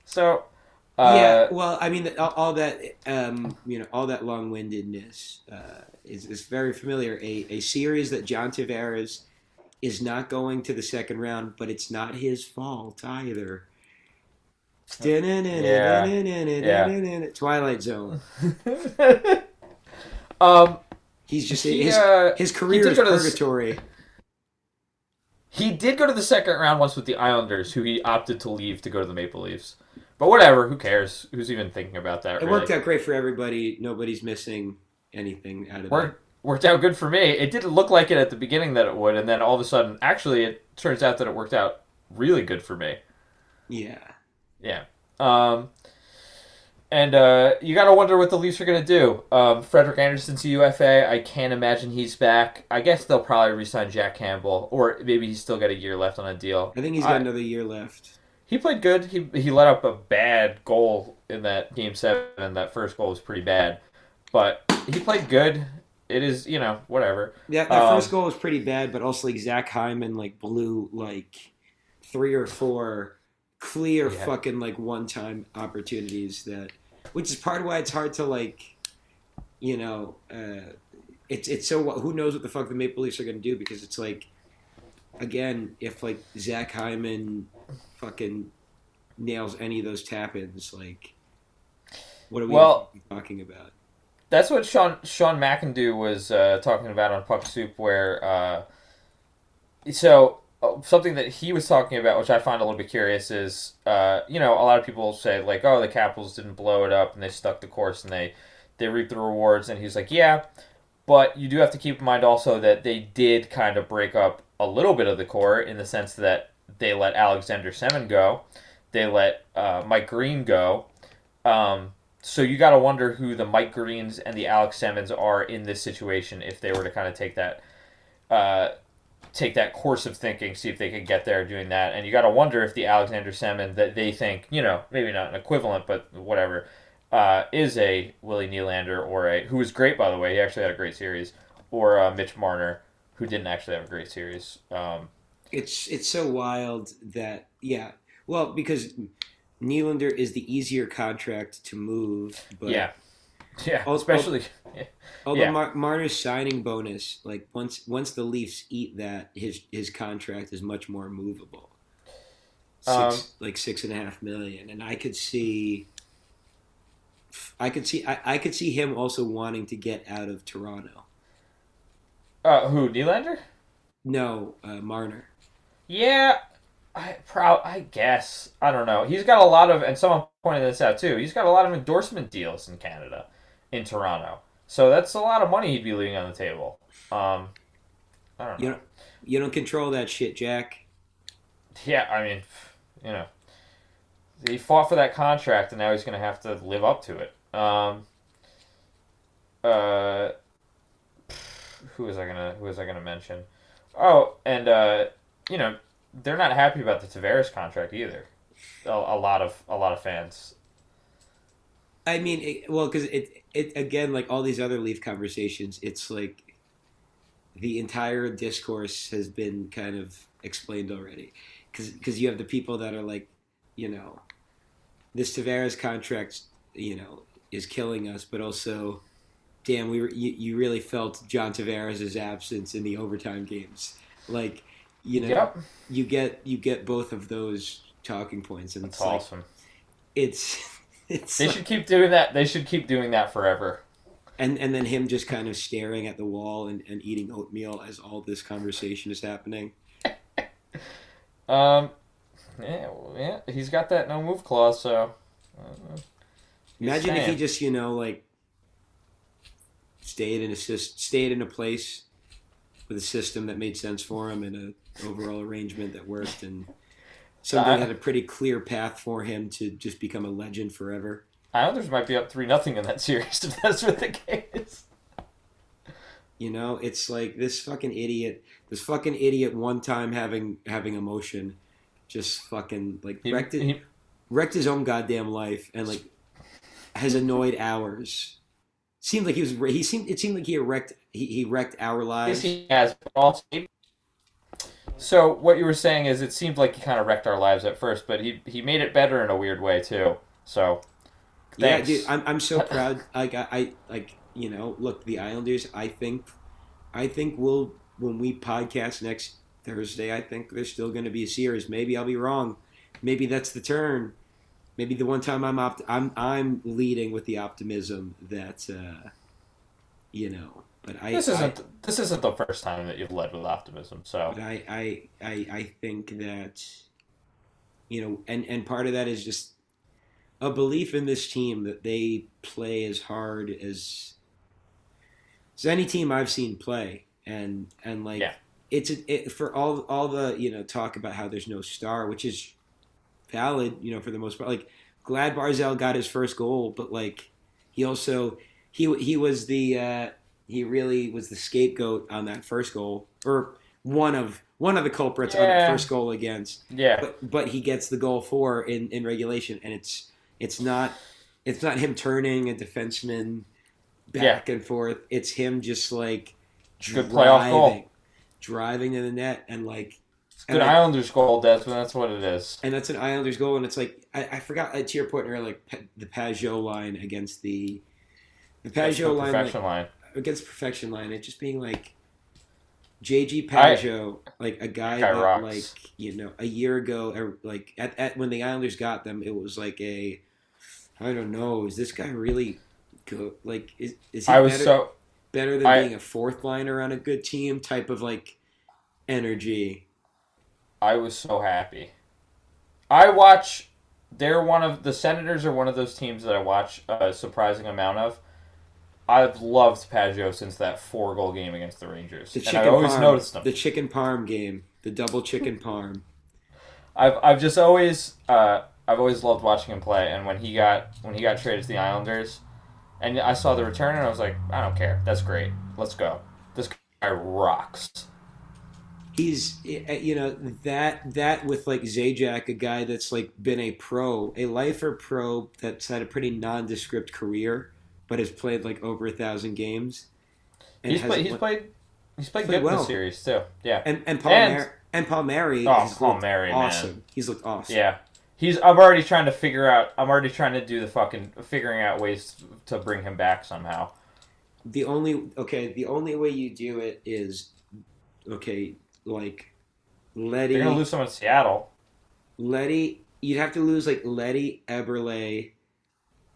A: so uh,
B: yeah, well, I mean, all, all that, um, you know, all that long-windedness uh, is, is very familiar. A, a series that John Tavares is not going to the second round, but it's not his fault either. Twilight Zone.
A: um,
B: He's just
A: He,
B: his,
A: uh,
B: his career is
A: the-
B: purgatory.
A: He did go to the second round once with the Islanders, who he opted to leave to go to the Maple Leafs. But whatever, who cares? Who's even thinking about that?
B: It
A: really?
B: worked out great for everybody. Nobody's missing anything out of it.
A: Worked, worked out good for me. It didn't look like it at the beginning that it would, and then all of a sudden, actually, it turns out that it worked out really good for me.
B: Yeah.
A: Yeah. Um, and uh, you got to wonder what the Leafs are going to do. Um, Frederik Andersen's a UFA. I can't imagine he's back. I guess they'll probably re-sign Jack Campbell, or maybe he's still got a year left on a deal.
B: I think he's got
A: I-
B: another year left.
A: He played good. He he let up a bad goal in that game seven. That first goal was pretty bad, but he played good. It is you know whatever.
B: Yeah, that
A: Um,
B: first goal was pretty bad, but also like Zach Hyman like blew like three or four clear
A: Yeah.
B: fucking like one time opportunities that, which is part of why it's hard to like, you know, uh, it's it's so who knows what the fuck the Maple Leafs are gonna do because it's like, again, if like Zach Hyman fucking nails any of those tap ins, like, what are we
A: Well-
B: talking about?
A: That's what Sean Sean McIndoe was uh, talking about on Puck Soup, where uh, so something that he was talking about, which I find a little bit curious, is uh, you know a lot of people say like, oh, the Capitals didn't blow it up and they stuck the course and they they reaped the rewards, and he's like, yeah, but you do have to keep in mind also that they did kind of break up a little bit of the core in the sense that they let Alexander Semin go, they let uh, Mike Green go. Um, so you got to wonder who the Mike Greens and the Alex Simmons are in this situation if they were to kind of take that uh, take that course of thinking, see if they could get there doing that. And you got to wonder if the Alexander Semin that they think, you know, maybe not an equivalent, but whatever, uh, is a Willie Nylander or a who was great by the way. He actually had a great series, or uh, Mitch Marner who didn't actually have a great series. Um,
B: it's it's so wild that yeah well because Nylander is the easier contract to move but
A: yeah, yeah,
B: Al-
A: especially.
B: although
A: yeah.
B: Mar- Marner's signing bonus like once once the Leafs eat that his his contract is much more movable six,
A: Um,
B: like six and a half million and I could see I could see I, I could see him also wanting to get out of Toronto
A: uh, who Nylander?
B: no uh, Marner
A: Yeah, I proud. I guess I don't know. He's got a lot of, and someone pointed this out too. He's got a lot of endorsement deals in Canada, in Toronto. So that's a lot of money he'd be leaving on the table. Um, I don't know.
B: you don't you don't control that shit Jack
A: Yeah, I mean, you know, he fought for that contract, and now he's going to have to live up to it. Um, uh, who was I gonna Who was I gonna mention? Oh, and uh, you know, they're not happy about the Tavares contract either. A, a lot of a lot of fans.
B: I mean, it, well, because it it again, like all these other Leaf conversations, it's like the entire discourse has been kind of explained already. Because you have the people that are like, you know, this Tavares contract, you know, is killing us, but also, damn, we were, you, you really felt John Tavares' absence in the overtime games. Like, you know,
A: Yep.
B: you get you get both of those talking points, and
A: That's
B: it's like
A: awesome.
B: it's it's
A: They
B: like-
A: should keep doing that. They should keep doing that forever.
B: and and then him just kind of staring at the wall and, and eating oatmeal as all this conversation is happening.
A: Um, yeah, well, yeah. He's got that no move clause, so. uh,
B: Imagine if he just you know like stayed in a stayed in a place with a system that made sense for him and a overall arrangement that worked and something
A: I-
B: had a pretty clear path for him to just become a legend forever.
A: Islanders might be up three nothing in that series if that's what the case.
B: You know, it's like this fucking idiot, this fucking idiot one time having having emotion, just fucking like
A: He,
B: wrecked it,
A: he,
B: wrecked his own goddamn life and like has annoyed ours. Seemed like he was he seemed it seemed like he wrecked he, he wrecked our
A: yes,
B: lives.
A: he has. but Also, so what you were saying is it seemed like he kind of wrecked our lives at first, but he he made it better in a weird way too. So,
B: Yeah, dude, I'm I'm so proud. Like I, I like you know, look, the Islanders. I think, I think we'll when we podcast next Thursday. I think there's still going to be a series. Maybe I'll be wrong. Maybe that's the turn. Maybe the one time I'm opt- I'm I'm leading with the optimism that uh, you know. But I
A: this isn't this isn't the first time that you've led with optimism. So
B: But I, I, I, I think that, you know, and, and part of that is just a belief in this team that they play as hard as, as any team I've seen play. And, and like,
A: Yeah.
B: it's a, it, for all, all the, you know, talk about how there's no star, which is valid, you know, for the most part. Like, glad Barzal got his first goal, but like, he also, he, he was the, uh, he really was the scapegoat on that first goal, or one of one of the culprits on that first goal against.
A: yeah,
B: But but he gets the goal for in, in regulation, and it's it's not it's not him turning a defenseman back and forth. It's him just like
A: Good playoff goal.
B: driving, driving to the net, and like
A: good
B: and I-
A: Islanders goal, Desmond. That's what it is.
B: and that's an Islanders goal, and it's like I, I forgot uh, to your point earlier, like the Pageau line against the the
A: That's
B: Pageau line, like,
A: line.
B: Against perfection line, it just being like JG Pageau, like a guy
A: Guy
B: that
A: rocks.
B: like you know a year ago, er, like at, at when the Islanders got them, it was like a I don't know, is this guy really good? Like is is he
A: I was
B: better,
A: so
B: better than
A: I-
B: being a fourth liner on a good team? Type of like energy.
A: I was so happy. I watch. They're one of the Senators are one of those teams that I watch a surprising amount of. I've loved Pageau since that four goal game against the Rangers,
B: The
A: and I always
B: parm,
A: noticed them.
B: the chicken parm game, the double chicken parm.
A: I've I've just always uh, I've always loved watching him play, and when he got when he got traded to the Islanders, and I saw the return, and I was like, I don't care, that's great, let's go. This guy rocks.
B: he's eh, you know that that with like Zajac, a guy that's like been a pro, a lifer pro that's had a pretty nondescript career, but has played like over a thousand games.
A: He's played. He's
B: won-
A: played. He's played,
B: Played
A: good in the series too. Yeah.
B: and and Paul
A: and-
B: Mar- and Palmieri
A: Oh, Palmieri, man.
B: awesome. He's looked awesome.
A: Yeah. He's. I'm already trying to figure out. I'm already trying to do the fucking figuring out ways to bring him back somehow.
B: The only okay, the only way you do it is okay, like Leddy.
A: They're gonna lose someone in Seattle.
B: Leddy, you'd have to lose like Leddy, Eberle,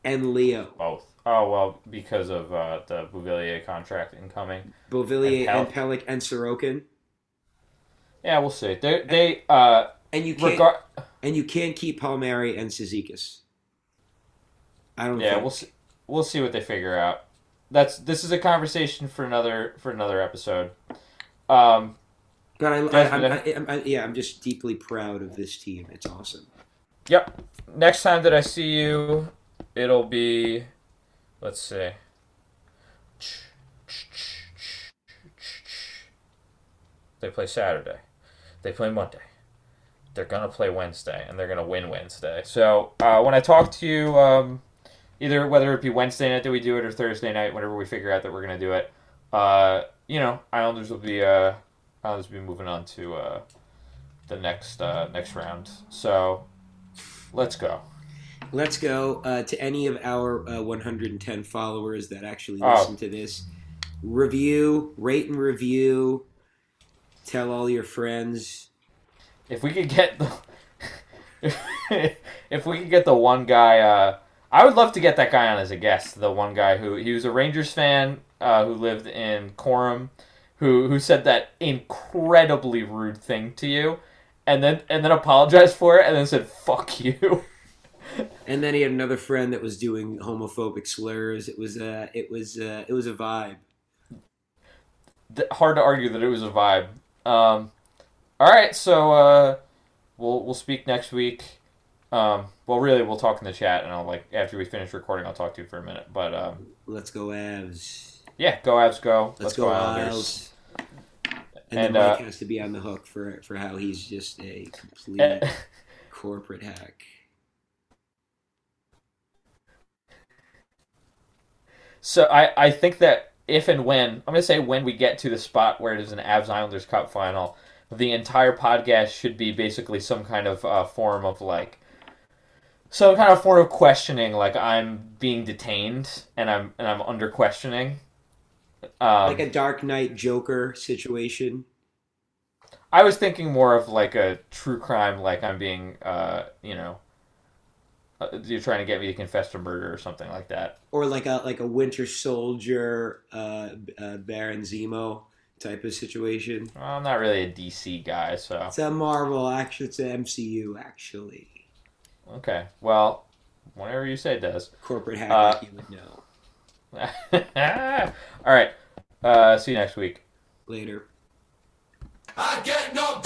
B: and Leo.
A: Both. Oh well, because of uh, the Beauvillier contract incoming.
B: Beauvillier
A: And
B: and Pelech and Sorokin.
A: Yeah, we'll see. They they uh
B: And you can't
A: regard.
B: and you can't keep Palmieri and Cizikas. I don't
A: Yeah,
B: think.
A: we'll see. We'll see what they figure out. That's this is a conversation for another for another episode. Um,
B: but I, I, I, I, yeah, I'm just deeply proud of this team. It's awesome.
A: Yep. Next time that I see you, it'll be. Let's see. They play Saturday. They play Monday. They're gonna play Wednesday, and they're gonna win Wednesday. So uh, when I talk to you um, either whether it be Wednesday night that we do it or Thursday night, whenever we figure out that we're gonna do it. Uh, you know, Islanders will be uh, Islanders will be moving on to uh, the next uh, next round. So let's go.
B: Let's go uh, to any of our uh, 110 followers that actually
A: Oh.
B: listen to this. Review, rate and review. Tell all your friends.
A: If we could get the if we could get the one guy, uh, I would love to get that guy on as a guest. The one guy who he was a Rangers fan uh, who lived in Coram, who who said that incredibly rude thing to you, and then and then apologized for it, and then said "fuck you."
B: And then he had another friend that was doing homophobic slurs. It was uh, it was uh, it was a vibe.
A: Hard to argue that it was a vibe. Um, all right, so uh, we'll we'll speak next week. Um, well, really, we'll talk in the chat, and I'll like after we finish recording, I'll talk to you for a minute. But um,
B: Let's go Avs.
A: yeah, go Avs, go.
B: Let's, go, Isles. And,
A: And,
B: then Mike
A: uh,
B: has to be on the hook for for how he's just a complete
A: Eh,
B: corporate hack.
A: So I, I think that if and when I'm gonna say when we get to the spot where it is an Avs Islanders Cup final, the entire podcast should be basically some kind of uh, form of like some kind of form of questioning, like I'm being detained and I'm and I'm under questioning. Um,
B: Like a Dark Knight Joker situation.
A: I was thinking more of like a true crime, like I'm being, uh, you know, you're trying to get me to confess to murder or something like that.
B: or like a like a Winter Soldier, uh, uh, Baron Zemo type of situation.
A: Well, I'm not really a DC guy, so
B: It's a Marvel, actually, it's an MCU actually.
A: okay. Well, whatever you say, does.
B: Corporate hack,
A: Uh,
B: you would know.
A: All right. Uh, see you next week.
B: Later.
C: I get no